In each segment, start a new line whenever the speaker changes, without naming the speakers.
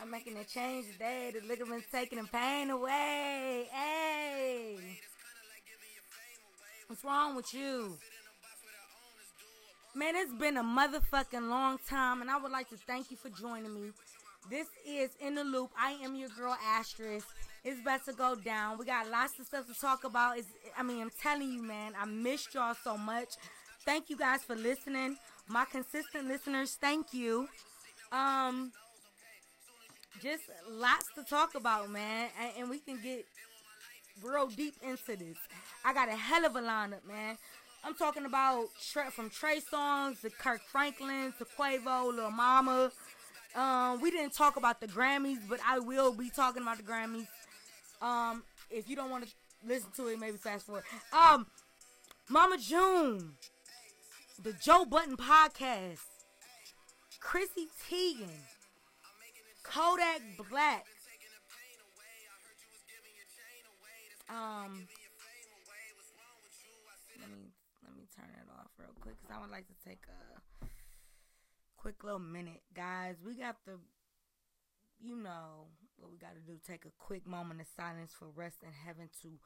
I'm making a change today. The ligaments taking the pain away. Hey. What's wrong with you? Man, it's been a motherfucking long time, and I would like to thank you for joining me. This is In the Loop. I am your girl, Asterisk. It's about to go down. We got lots of stuff to talk about. It's, I mean, I'm telling you, man, I missed y'all so much. Thank you guys for listening. My consistent listeners, thank you. Um, just lots to talk about, man, and, and we can get real deep into this. I got a hell of a lineup, man. I'm talking about from Trey Songz to Kirk Franklin to Quavo, Lil Mama. Um, we didn't talk about the Grammys, but I will be talking about the Grammys. Um, if you don't want to listen to it, maybe fast forward. Um, Mama June, the Joe Budden podcast, Chrissy Teigen, Kodak Black. Um, let me let me turn it off real quick because I would like to take a quick little minute, guys. We got the, you know, what we got to do. Take a quick moment of silence for rest in heaven to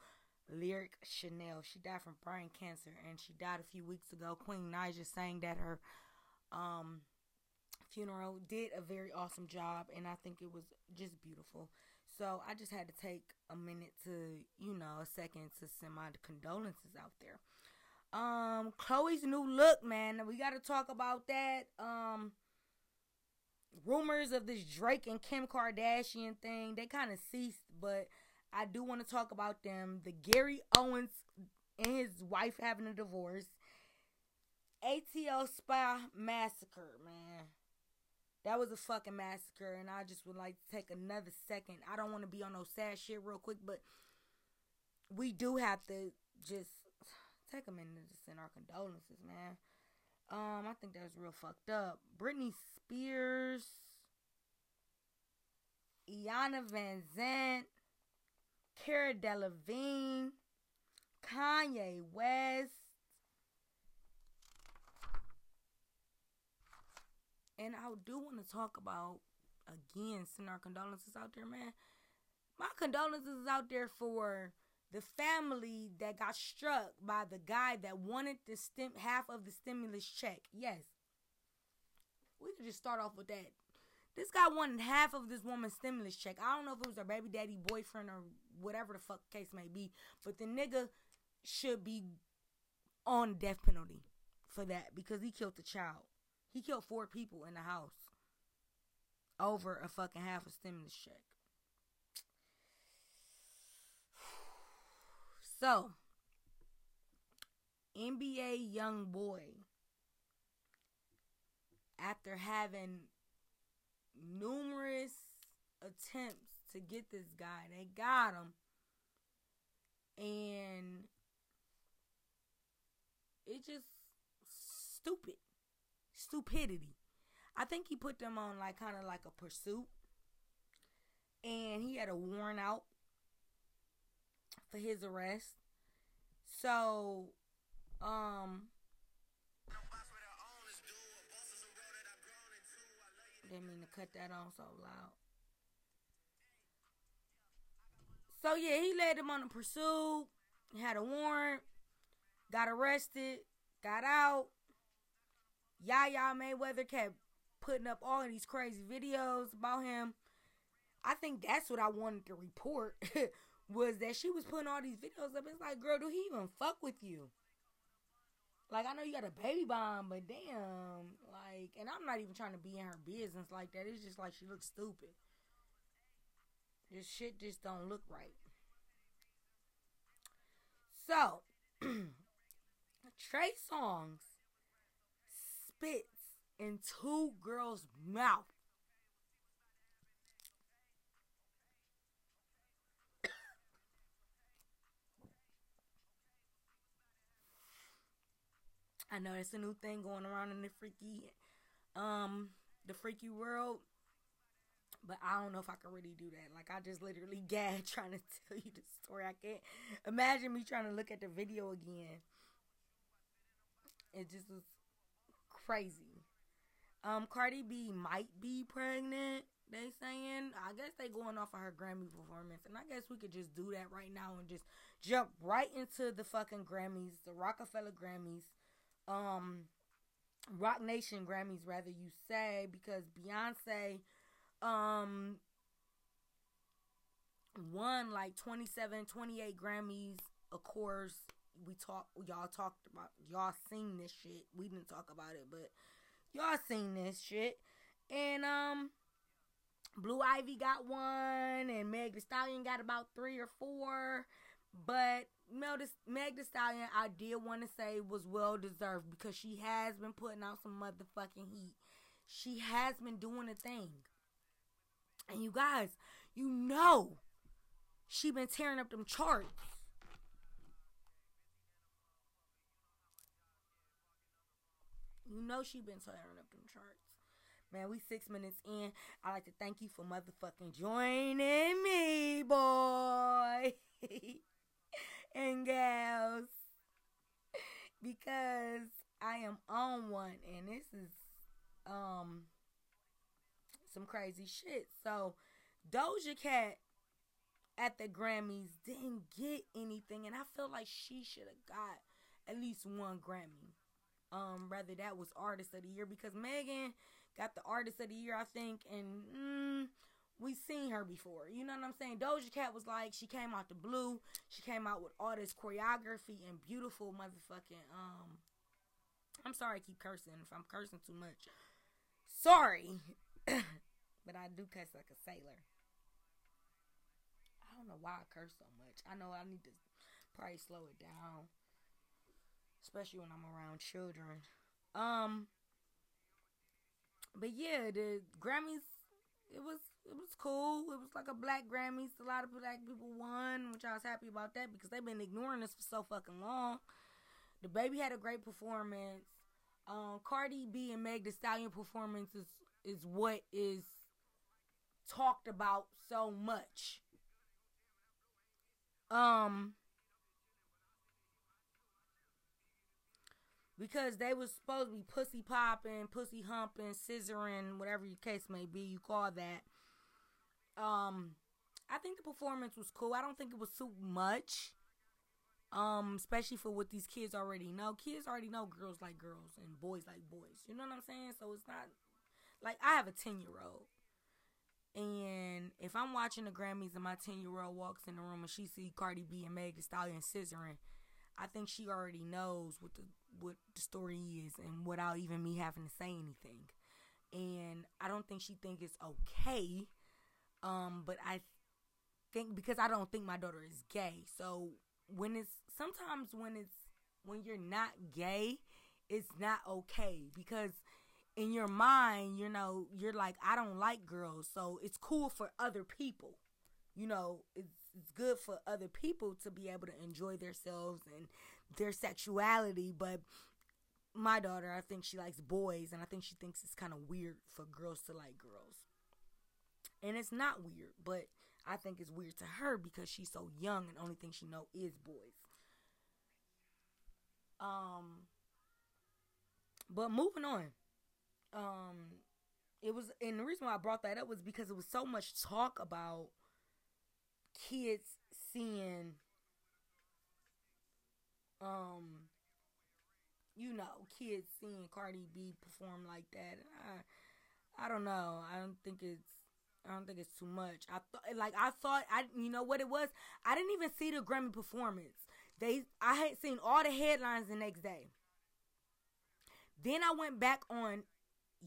Lyric Chanel. She died from brain cancer, and she died a few weeks ago. Queen Naija sang that her um funeral did a very awesome job, and I think it was just beautiful. So I just had to take a minute to, you know, a second to send my condolences out there. Um, Chloe's new look, man. We got to talk about that. Um, rumors of this Drake and Kim Kardashian thing, they kind of ceased, but I do want to talk about them. The Gary Owens and his wife having a divorce. ATL Spa Massacre, man. That was a fucking massacre, and I just would like to take another second. I don't want to be on no sad shit real quick, but we do have to just take a minute to send our condolences, man. Um, I think that was real fucked up. Britney Spears, Iana Van Zant, Cara Delevingne, Kanye West, and I do want to talk about again send our condolences out there, man. My condolences is out there for the family that got struck by the guy that wanted the stem half of the stimulus check. Yes. We could just start off with that. This guy wanted half of this woman's stimulus check. I don't know if it was her baby daddy, boyfriend, or whatever the fuck case may be. But the nigga should be on death penalty for that because he killed the child. He killed four people in the house over a fucking half a stimulus check. So, NBA YoungBoy, after having numerous attempts to get this guy, they got him. And it just stupid. Stupidity. I think he put them on like kind of like a pursuit. And he had a warrant out for his arrest. So, um, didn't mean to cut that on so loud. So yeah, he led him on a pursuit. Had a warrant. Got arrested. Got out. Yaya Mayweather kept putting up all of these crazy videos about him. I think that's what I wanted to report was that she was putting all these videos up. It's like, girl, do he even fuck with you? Like, I know you got a baby bomb, but damn, like, and I'm not even trying to be in her business like that. It's just like she looks stupid. This shit just don't look right. So, Trey Songz spits in two girls' mouth. I know it's a new thing going around in the freaky, um, the freaky world. But I don't know if I can really do that. Like I just literally gag trying to tell you the story. I can't imagine me trying to look at the video again. It just was crazy. Um, Cardi B might be pregnant. They saying. I guess they going off of her Grammy performance, and I guess we could just do that right now and just jump right into the fucking Grammys, the Rockefeller Grammys, um, Roc Nation Grammys, rather you say, because Beyonce, um, won like 27, 28 Grammys. Of course, we talk, y'all talked about, y'all seen this shit. We didn't talk about it, but y'all seen this shit. And, um, Blue Ivy got one, and Meg Thee Stallion got about three or four. But Mel Meg Thee Stallion, I did want to say was well deserved because she has been putting out some motherfucking heat. She has been doing a thing, and you guys, you know, she been tearing up them charts. You know she been tearing up them charts. Man, we six minutes in. I like to thank you for motherfucking joining me, boy. and gals. Because I am on one and this is um some crazy shit. So Doja Cat at the Grammys didn't get anything and I feel like she should have got at least one Grammy. Um, rather that was artist of the year because Megan got the artist of the year, I think, and mm, we seen her before. You know what I'm saying? Doja Cat was like she came out the blue. She came out with all this choreography and beautiful motherfucking um. I'm sorry, I keep cursing if I'm cursing too much. Sorry, but I do cuss like a sailor. I don't know why I curse so much. I know I need to probably slow it down, especially when I'm around children. Um, but yeah, the Grammys it was it was cool. It was like a black Grammys. A lot of black people won, which I was happy about that because they've been ignoring us for so fucking long. The baby had a great performance. Um, Cardi B and Meg Thee Stallion performance is is what is talked about so much. Um, because they was supposed to be pussy popping, pussy humping, scissoring, whatever your case may be, you call that. Um, I think the performance was cool. I don't think it was too much. Um, especially for what these kids already know. Kids already know girls like girls and boys like boys. You know what I'm saying? So it's not like I have a 10 year old. And if I'm watching the Grammys and my 10 year old walks in the room and she see Cardi B and Meg Thee Stallion scissoring, I think she already knows what the what the story is and without even me having to say anything. And I don't think she think it's okay. Um, but I think because I don't think my daughter is gay. So when it's sometimes when it's when you're not gay, it's not okay because in your mind, you know, you're like I don't like girls, so it's cool for other people. You know, it's it's good for other people to be able to enjoy themselves and their sexuality, but my daughter, I think she likes boys, and I think she thinks it's kind of weird for girls to like girls. And it's not weird, but I think it's weird to her because she's so young and only thing she know is boys. Um, but moving on, um, it was, and the reason why I brought that up was because it was so much talk about kids seeing um you know kids seeing Cardi B perform like that I I don't know. I don't think it's I don't think it's too much. I thought like I thought I you know what it was? I didn't even see the Grammy performance. They I had seen all the headlines the next day. Then I went back on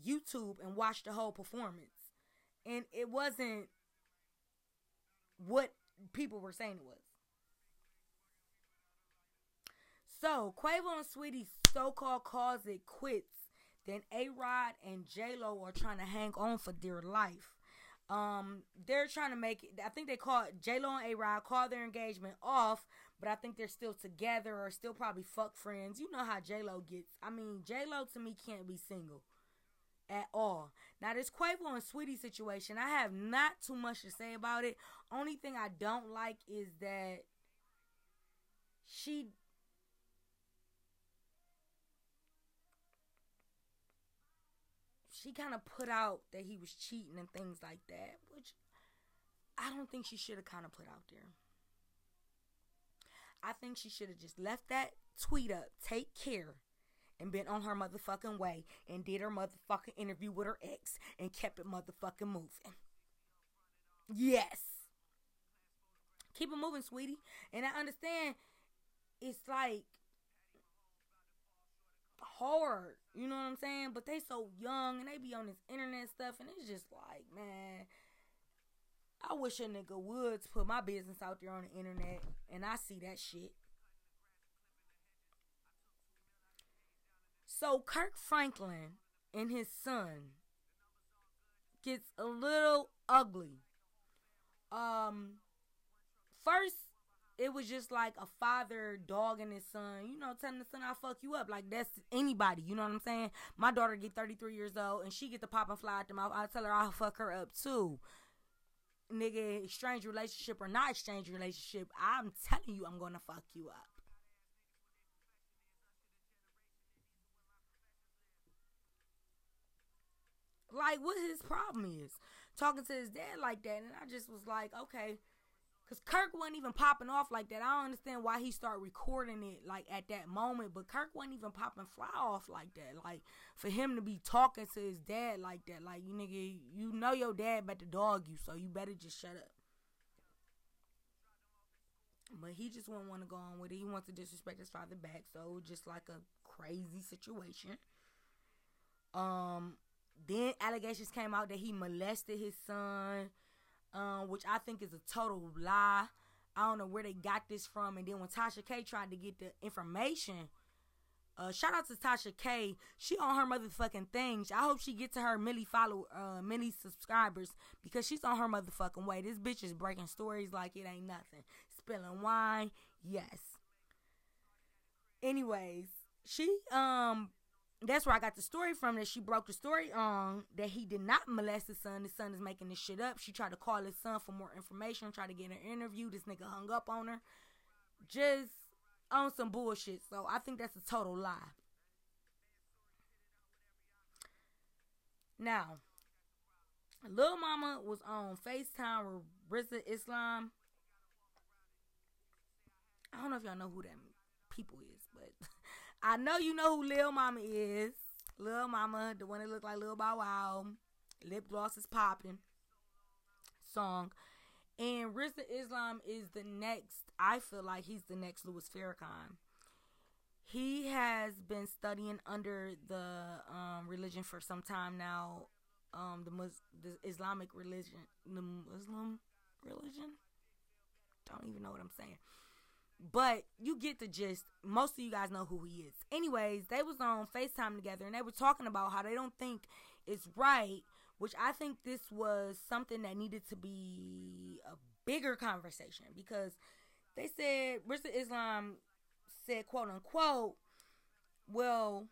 YouTube and watched the whole performance. And it wasn't what people were saying it was So Quavo and Saweetie so-called calls it quits. Then A Rod and J Lo are trying to hang on for dear life. Um, they're trying to make it. I think they call J Lo and A Rod call their engagement off, but I think they're still together or still probably fuck friends. You know how J Lo gets. I mean, J Lo to me can't be single at all. Now this Quavo and Saweetie situation, I have not too much to say about it. Only thing I don't like is that she she kind of put out that he was cheating and things like that, which I don't think she should have kind of put out there. I think she should have just left that tweet up, take care, and been on her motherfucking way and did her motherfucking interview with her ex and kept it motherfucking moving. Yes. Keep it moving, sweetie. And I understand it's like hard, you know what I'm saying? But they so young and they be on this internet stuff and it's just like, man, I wish a nigga would put my business out there on the internet and I see that shit. So Kirk Franklin and his son gets a little ugly. Um first it was just like a father dogging his son, you know, telling the son I'll fuck you up. Like that's anybody, you know what I'm saying? My daughter get 33 years old and she get the pop and fly out the mouth. I tell her I'll fuck her up too. Nigga, exchange relationship or not exchange relationship, I'm telling you I'm gonna fuck you up. Like what his problem is. Talking to his dad like that and I just was like, okay, Cause Kirk wasn't even popping off like that. I don't understand why he started recording it like at that moment. But Kirk wasn't even popping fly off like that. Like for him to be talking to his dad like that, like you nigga, you know your dad to dog you, so you better just shut up. But he just wouldn't want to go on with it. He wants to disrespect his father back, so just like a crazy situation. Um, then allegations came out that he molested his son um, which I think is a total lie. I don't know where they got this from. And then when Tasha K tried to get the information, uh, shout out to Tasha K. She on her motherfucking things. I hope she get to her milli follow, uh, many subscribers because she's on her motherfucking way. This bitch is breaking stories like it ain't nothing. Spilling wine, yes. Anyways, she um that's where I got the story from that she broke the story on that he did not molest his son. His son is making this shit up. She tried to call his son for more information, tried to get an interview. This nigga hung up on her. Just on some bullshit. So I think that's a total lie. Now, Lil Mama was on FaceTime with Rizza Islam. I don't know if y'all know who that people is, I know you know who Lil Mama is. Lil Mama, the one that looked like Lil Bow Wow. Lip gloss is popping. Song. And Rizza Islam is the next, I feel like he's the next Louis Farrakhan. He has been studying under the um, religion for some time now. Um, the Mus- the Islamic religion, the Muslim religion. Don't even know what I'm saying. But you get the gist. Most of you guys know who he is. Anyways, they was on FaceTime together and they were talking about how they don't think it's right, which I think this was something that needed to be a bigger conversation because they said Rizza Islam said quote unquote, well,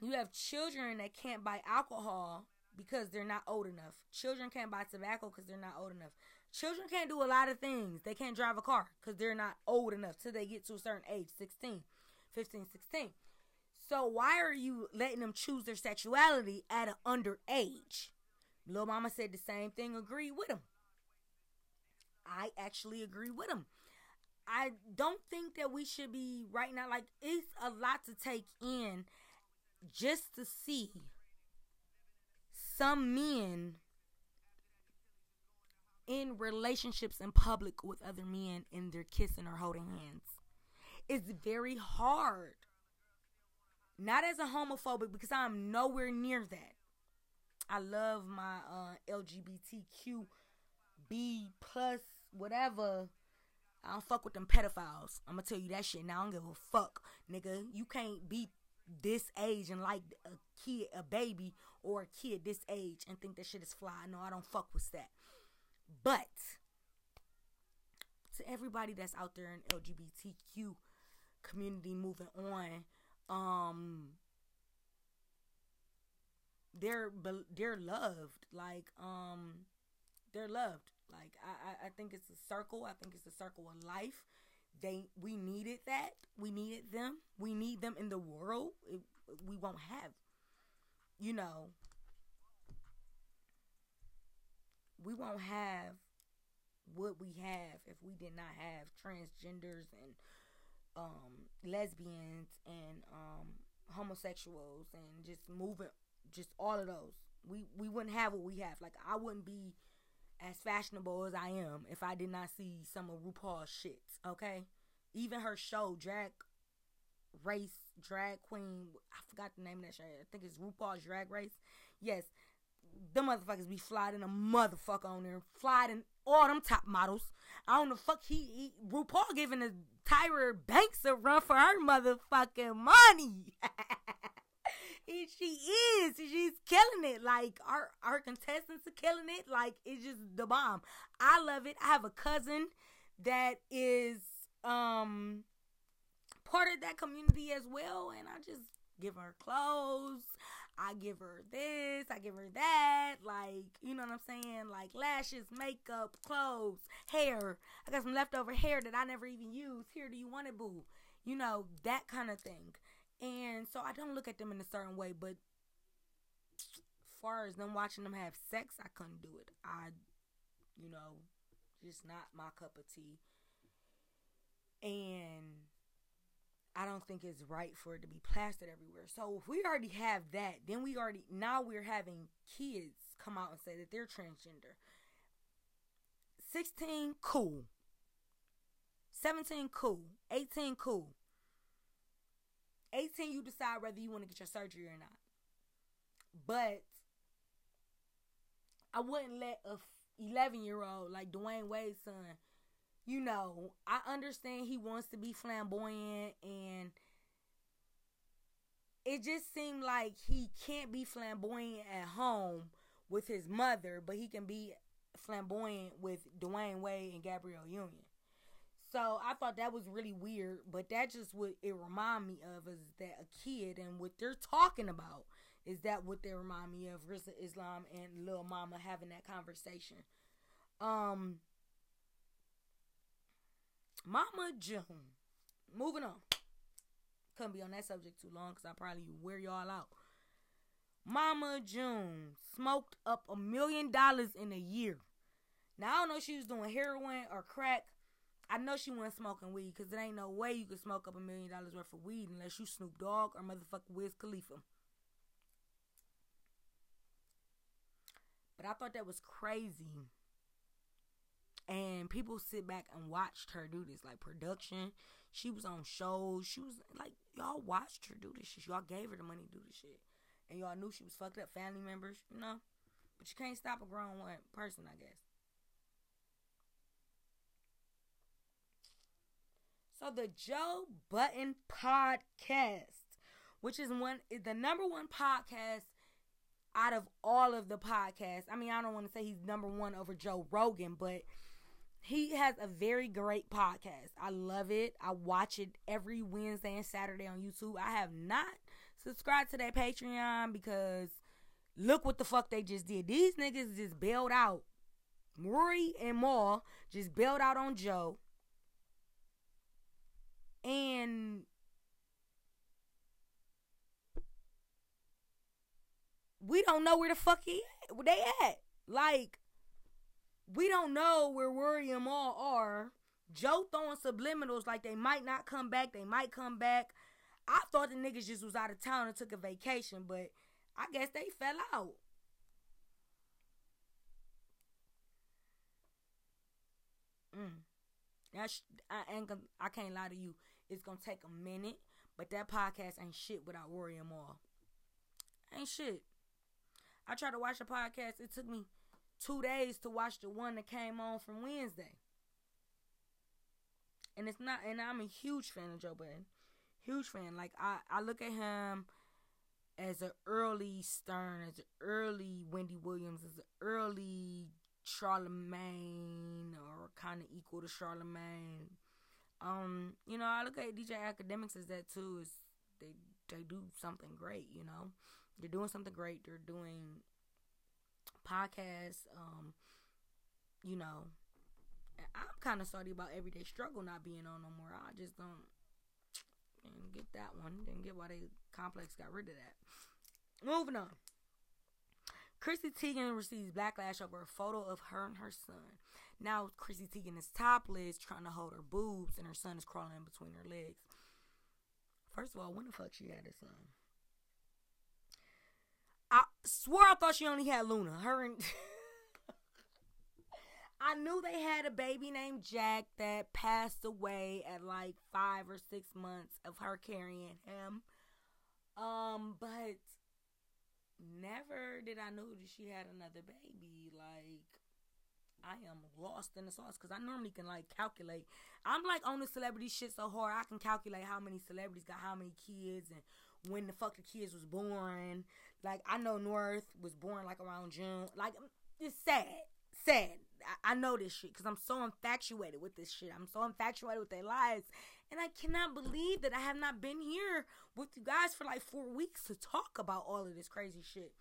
you have children that can't buy alcohol because they're not old enough. Children can't buy tobacco because they're not old enough. Children can't do a lot of things. They can't drive a car because they're not old enough till they get to a certain age 16, 15, 16. So why are you letting them choose their sexuality at an underage? Lil Mama said the same thing, agree with him. I actually agree with him. I don't think that we should be right now, like, it's a lot to take in just to see some men in relationships in public with other men and they're kissing or holding hands. It's very hard. Not as a homophobic because I'm nowhere near that. I love my uh, LGBTQ B plus whatever. I don't fuck with them pedophiles. I'm gonna tell you that shit now. I don't give a fuck, nigga. You can't be this age and like a kid, a baby, or a kid this age and think that shit is fly. No, I don't fuck with that. But to everybody that's out there in LGBTQ community moving on, um, they're they're loved. Like um, they're loved. Like I I think it's a circle. I think it's a circle of life. They we needed that. We needed them. We need them in the world. It, we won't have you know, we won't have what we have if we did not have transgenders and um, lesbians and um, homosexuals and just moving, just all of those. We we wouldn't have what we have. Like I wouldn't be as fashionable as I am if I did not see some of RuPaul's shits. Okay, even her show, Drag Race, Drag Queen. I forgot the name of that show. I think it's RuPaul's Drag Race. Yes, the motherfuckers be flying a motherfucker on there, flying all them top models. I don't know fuck he, he RuPaul giving the Tyra Banks a run for her motherfucking money. and she is. She's killing it. Like our our contestants are killing it. Like it's just the bomb. I love it. I have a cousin that is um part of that community as well, and I just give her clothes. I give her this, I give her that, like, you know what I'm saying? Like lashes, makeup, clothes, hair. I got some leftover hair that I never even used. Here, do you want it, boo? You know, that kind of thing. And so I don't look at them in a certain way, but far as them watching them have sex, I couldn't do it. I, you know, just not my cup of tea. And I don't think it's right for it to be plastered everywhere. So if we already have that, then we already now we're having kids come out and say that they're transgender. 16 cool. 17 cool. 18 cool. 18 you decide whether you want to get your surgery or not. But I wouldn't let a 11 year old like Dwayne Wade's son you know, I understand he wants to be flamboyant and it just seemed like he can't be flamboyant at home with his mother, but he can be flamboyant with Dwayne Wade and Gabrielle Union. So I thought that was really weird, but that just what it remind me of is that a kid and what they're talking about is that what they remind me of Rizza Islam and Lil Mama having that conversation. Um Mama June. Moving on. Couldn't be on that subject too long because I probably wear y'all out. Mama June smoked up a million dollars in a year. Now I don't know if she was doing heroin or crack. I know she wasn't smoking weed because there ain't no way you could smoke up a million dollars worth of weed unless you Snoop Dogg or motherfucker Wiz Khalifa. But I thought that was crazy and people sit back and watched her do this like production. She was on shows. She was like y'all watched her do this shit. Y'all gave her the money to do this shit. And y'all knew she was fucked up family members you know? But you can't stop a grown one person i guess. So the joe budden podcast which is one is the number one podcast out of all of the podcasts. I mean i don't want to say he's number one over joe rogan but he has a very great podcast. I love it. I watch it every Wednesday and Saturday on YouTube. I have not subscribed to that Patreon because look what the fuck they just did. These niggas just bailed out. Rory and Mal just bailed out on Joe. And we don't know where the fuck he at, where they at. Like we don't know where Rory and Mal are. Joe throwing subliminals like they might not come back, they might come back. I thought the niggas just was out of town and took a vacation, but I guess they fell out. Mm. That's I ain't gonna, I can't lie to you. It's gonna take a minute, but that podcast ain't shit without and Mal. Ain't shit. I tried to watch a podcast. It took me two days to watch the one that came on from Wednesday. And it's not, and I'm a huge fan of Joe Budden. Huge fan. Like, I, I look at him as an early Stern, as an early Wendy Williams, as an early Charlemagne, or kind of equal to Charlemagne. Um, you know, I look at DJ Akademiks as that too. Is they they do something great, you know. They're doing something great. They're doing podcast. Um, you know, I'm kind of sorry about everyday struggle not being on no more. I just don't didn't get that one. Didn't get why they complex got rid of that. Moving on. Chrissy Teigen receives backlash over a photo of her and her son. Now Chrissy Teigen is topless, trying to hold her boobs, and her son is crawling in between her legs. First of all, when the fuck she had a son? Swore I thought she only had Luna. Her and I knew they had a baby named Jack that passed away at like five or six months of her carrying him. Um, but never did I know that she had another baby. Like, I am lost in the sauce because I normally can like calculate. I'm like on the celebrity shit so hard I can calculate how many celebrities got how many kids and when the fuck the kids was born. Like I know North was born like around June. Like it's sad, sad. I, I know this shit because I'm so infatuated with this shit. I'm so infatuated with their lives, and I cannot believe that I have not been here with you guys for like four weeks to talk about all of this crazy shit.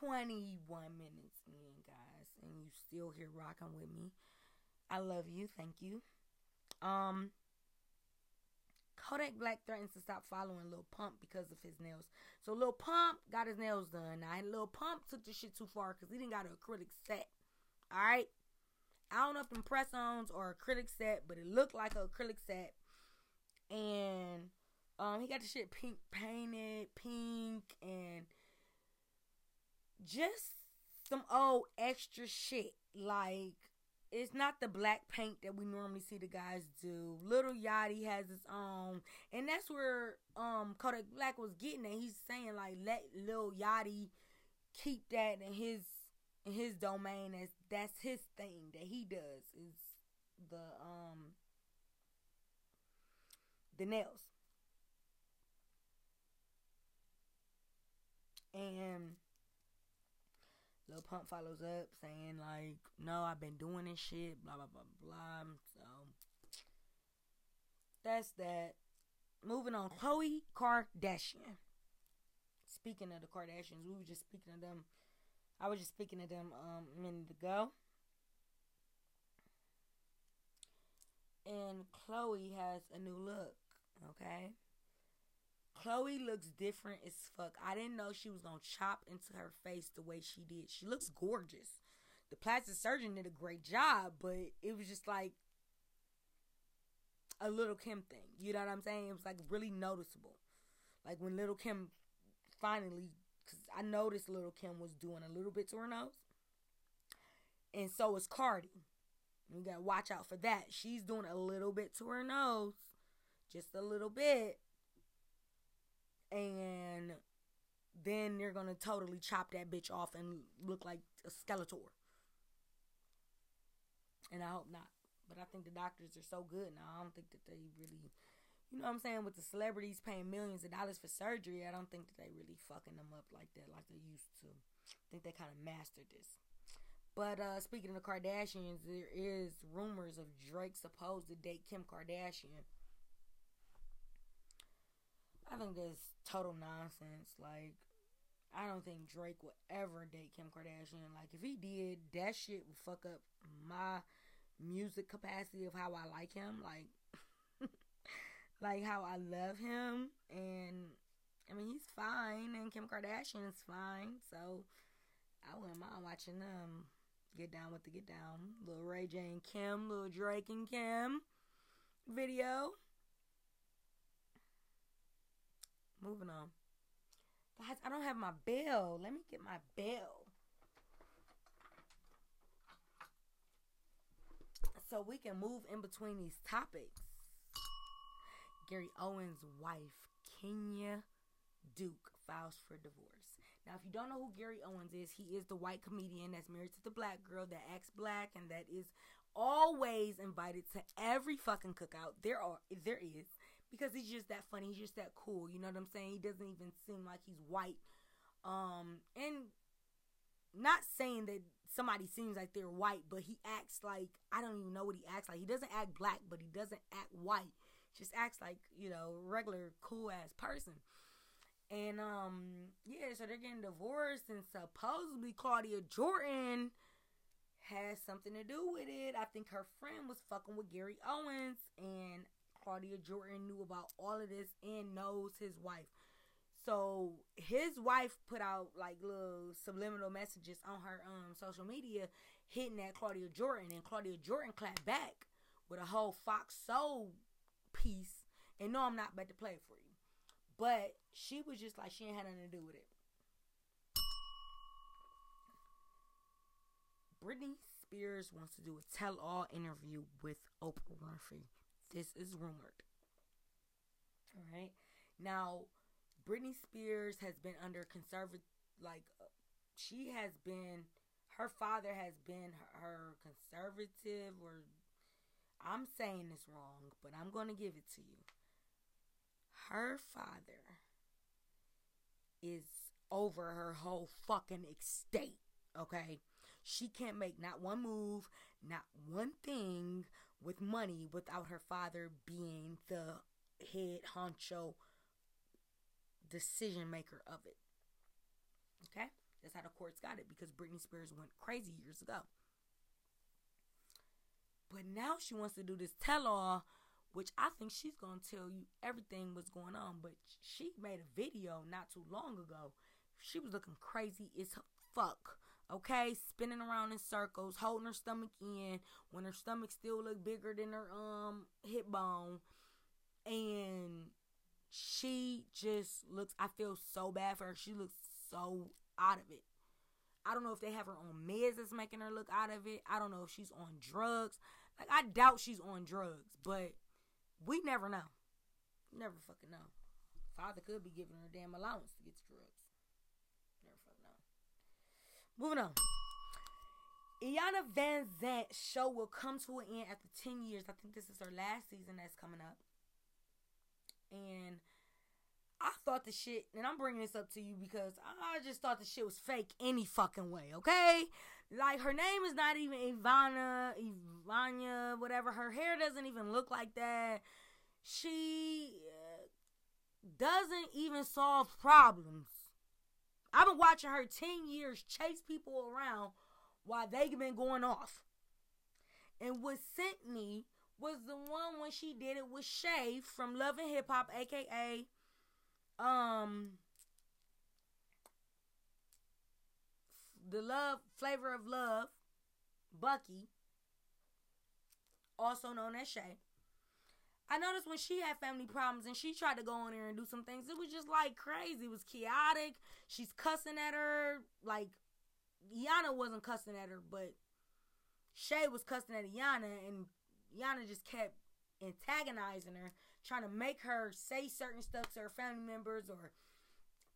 Twenty-one minutes in, guys, and you still here rocking with me. I love you. Thank you. Um, Kodak Black threatens to stop following Lil Pump because of his nails. So Lil Pump got his nails done. Now Lil Pump took this shit too far because he didn't got an acrylic set. All right. I don't know if them press-ons or acrylic set, but it looked like an acrylic set. And um, he got the shit pink painted, pink, and just some old extra shit. Like it's not the black paint that we normally see the guys do. Little Yachty has his own, and that's where um Kodak Black was getting at. He's saying like let Lil Yachty keep that in his in his domain as that's his thing that he does is the um the nails. And Lil Pump follows up saying like, "No, I've been doing this shit." Blah blah blah blah. So that's that. Moving on, Khloe Kardashian. Speaking of the Kardashians, we were just speaking of them. I was just speaking of them um a minute ago. And Khloe has a new look. Okay. Khloe looks different as fuck. I didn't know she was gonna chop into her face the way she did. She looks gorgeous. The plastic surgeon did a great job, but it was just like a little Kim thing. You know what I'm saying? It was like really noticeable. Like when little Kim finally, because I noticed little Kim was doing a little bit to her nose, and so is Cardi. You gotta watch out for that. She's doing a little bit to her nose, just a little bit and then they're gonna totally chop that bitch off and look like a skeletor. And I hope not. But I think the doctors are so good now. I don't think that they really, you know what I'm saying, with the celebrities paying millions of dollars for surgery, I don't think that they really fucking them up like that, like they used to. I think they kind of mastered this. But uh, speaking of the Kardashians, there is rumors of Drake supposed to date Kim Kardashian. I think that's total nonsense. Like, I don't think Drake would ever date Kim Kardashian. Like, if he did, that shit would fuck up my music capacity of how I like him. Like, like how I love him. And, I mean, he's fine, and Kim Kardashian is fine. So, I wouldn't mind watching them get down with the get down. Little Ray J and Kim, little Drake and Kim video. Moving on. Guys, I don't have my bell. Let me get my bell. So we can move in between these topics. Gary Owens' wife, Kenya Duke, files for divorce. Now, if you don't know who Gary Owens is, he is the white comedian that's married to the black girl that acts black and that is always invited to every fucking cookout there are there is because he's just that funny. He's just that cool. You know what I'm saying? He doesn't even seem like he's white. Um, and not saying that somebody seems like they're white, but he acts like I don't even know what he acts like. He doesn't act black, but he doesn't act white. Just acts like you know regular cool ass person. And um, yeah, so they're getting divorced, and supposedly Claudia Jordan has something to do with it. I think her friend was fucking with Gary Owens and Claudia Jordan knew about all of this and knows his wife. So his wife put out like little subliminal messages on her um social media hitting at Claudia Jordan and Claudia Jordan clapped back with a whole Fox Soul piece. And no, I'm not about to play it for you. But she was just like she ain't had nothing to do with it. Britney Spears wants to do a tell all interview with Oprah Winfrey. This is rumored. All right. Now, Britney Spears has been under conservative, like, uh, she has been, her father has been her, her conservative, or I'm saying this wrong, but I'm going to give it to you. Her father is over her whole fucking estate, okay? She can't make not one move, not one thing with money without her father being the head honcho decision maker of it. Okay? That's how the courts got it because Britney Spears went crazy years ago. But now she wants to do this tell all, which I think she's going to tell you everything was going on. But she made a video not too long ago. She was looking crazy as fuck okay, spinning around in circles, holding her stomach in when her stomach still looked bigger than her um hip bone, and she just looks. I feel so bad for her. She looks so out of it. I don't know if they have her on meds that's making her look out of it. I don't know if she's on drugs. Like I doubt she's on drugs, but we never know. Never fucking know. Father could be giving her a damn allowance to get the drugs. Moving on. Iyanla Vanzant show will come to an end after 10 years. I think this is her last season that's coming up. And I thought the shit, and I'm bringing this up to you because I just thought the shit was fake any fucking way, okay? Like, her name is not even Ivana, Ivania, whatever. Her hair doesn't even look like that. She uh, doesn't even solve problems. I've been watching her 10 years chase people around while they've been going off. And what sent me was the one when she did it with Shay from Love and Hip Hop, aka um the love flavor of love, Bucky, also known as Shay. I noticed when she had family problems and she tried to go in there and do some things, it was just like crazy. It was chaotic. She's cussing at her. Like, Yana wasn't cussing at her, but Shay was cussing at Yana, and Yana just kept antagonizing her, trying to make her say certain stuff to her family members, or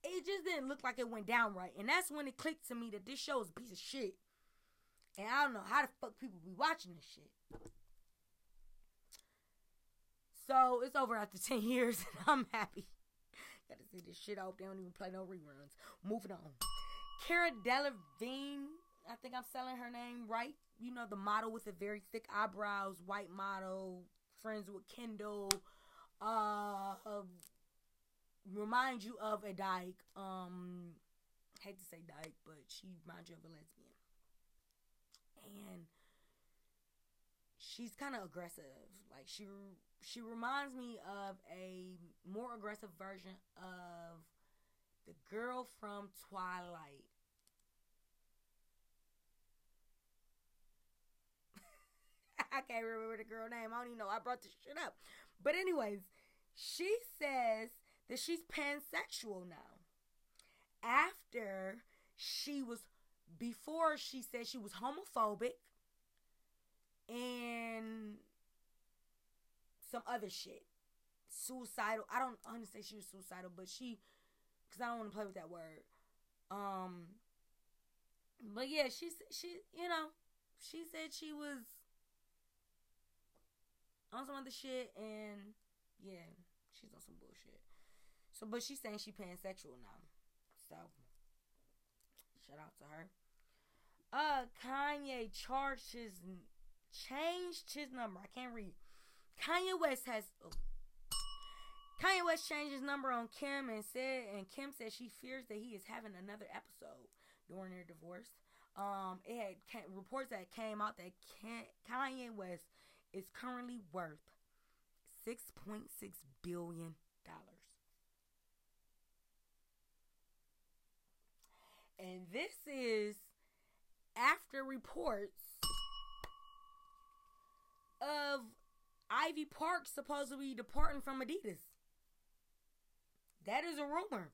it just didn't look like it went down right. And that's when it clicked to me that this show is a piece of shit. And I don't know how the fuck people be watching this shit. So it's over after 10 years, and I'm happy. Gotta see this shit off. They don't even play no reruns. Moving on. Cara Delevingne, I think I'm selling her name right. You know, the model with the very thick eyebrows, white model, friends with Kendall. Uh, uh remind you of a dyke. Um, hate to say dyke, but she reminds you of a lesbian. And she's kind of aggressive. Like she she reminds me of a more aggressive version of the girl from Twilight. I can't remember the girl name. I don't even know. I brought this shit up. But anyways, she says that she's pansexual now. After she was before she said she was homophobic and some other shit. Suicidal. I don't understand she was suicidal, but she, because I don't want to play with that word. Um, but yeah, she she you know she said she was on some other shit, and yeah, she's on some bullshit. So, but she's saying she pansexual now. So, shout out to her. Uh, Kanye charged his changed his number. I can't read. Kanye West has oh, Kanye West changed his number on Kim and said and Kim said she fears that he is having another episode during their divorce. Um, it had came, reports that came out that Kanye West is currently worth six point six billion dollars. And this is after reports of Ivy Park supposedly departing from Adidas. That is a rumor.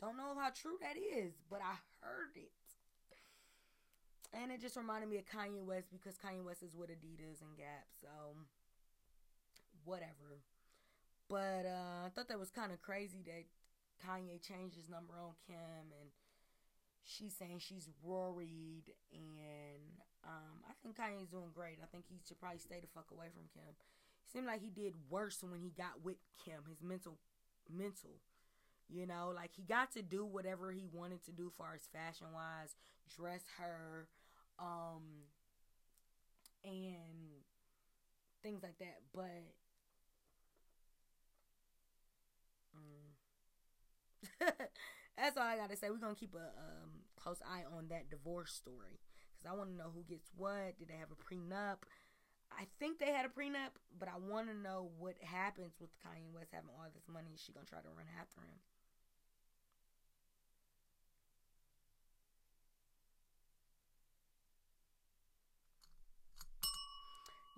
Don't know how true that is, but I heard it. And it just reminded me of Kanye West because Kanye West is with Adidas and Gap, so whatever. But uh, I thought that was kind of crazy that Kanye changed his number on Kim and she's saying she's worried and um, Kanye's doing great. I think he should probably stay the fuck away from Kim. It seemed like he did worse when he got with Kim. His mental mental you know, like he got to do whatever he wanted to do far as fashion wise, dress her, um, and things like that. But mm, that's all I gotta say. We're gonna keep a um, close eye on that divorce story because I want to know who gets what. Did they have a prenup? I think they had a prenup, but I want to know what happens with Kanye West having all this money. Is she gonna try to run after him?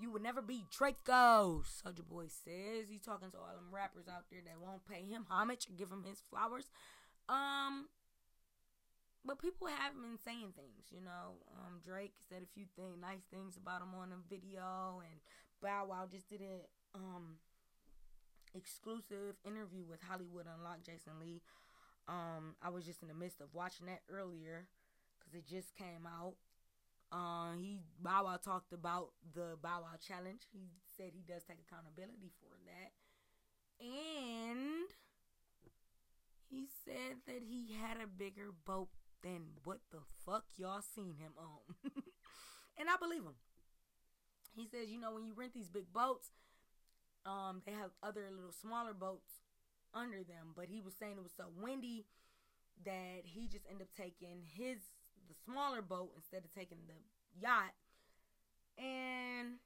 You would never be Draco, Soulja Boy says. He's talking to all them rappers out there that won't pay him homage give him his flowers. Um, but people have been saying things, you know. Um, Drake said a few thing, nice things about him on a video, and Bow Wow just did an um exclusive interview with Hollywood Unlocked Jason Lee. Um, I was just in the midst of watching that earlier because it just came out. Uh, he Bow Wow talked about the Bow Wow challenge. He said he does take accountability for that, and he said that he had a bigger boat than what the fuck y'all seen him on, and I believe him. He says, you know, when you rent these big boats, um, they have other little smaller boats under them, but he was saying it was so windy that he just ended up taking his the smaller boat instead of taking the yacht. And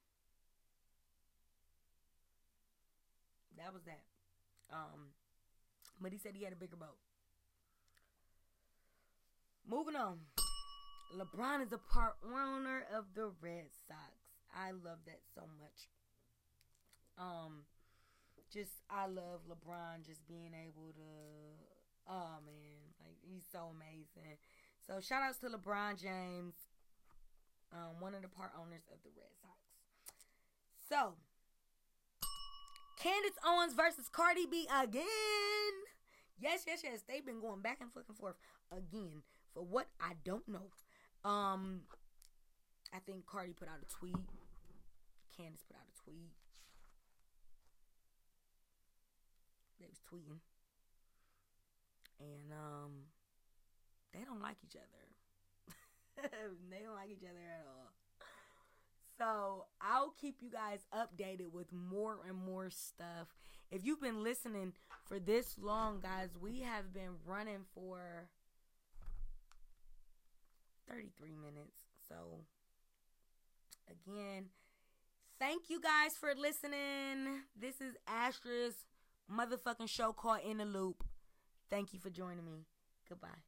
that was that. Um, but he said he had a bigger boat. Moving on. LeBron is a part owner of the Red Sox. I love that so much. Um, just I love LeBron just being able to. Oh man, like he's so amazing. So shout outs to LeBron James, um, one of the part owners of the Red Sox. So Candace Owens versus Cardi B again. Yes, yes, yes. They've been going back and fucking forth again for what I don't know. Um, I think Cardi put out a tweet. Candace put out a tweet. They was tweeting, and um, they don't like each other. they don't like each other at all. So I'll keep you guys updated with more and more stuff. If you've been listening for this long, guys, we have been running for 33 minutes. So again, thank you guys for listening. This is Astra's motherfucking show called In the Loop. Thank you for joining me. Goodbye.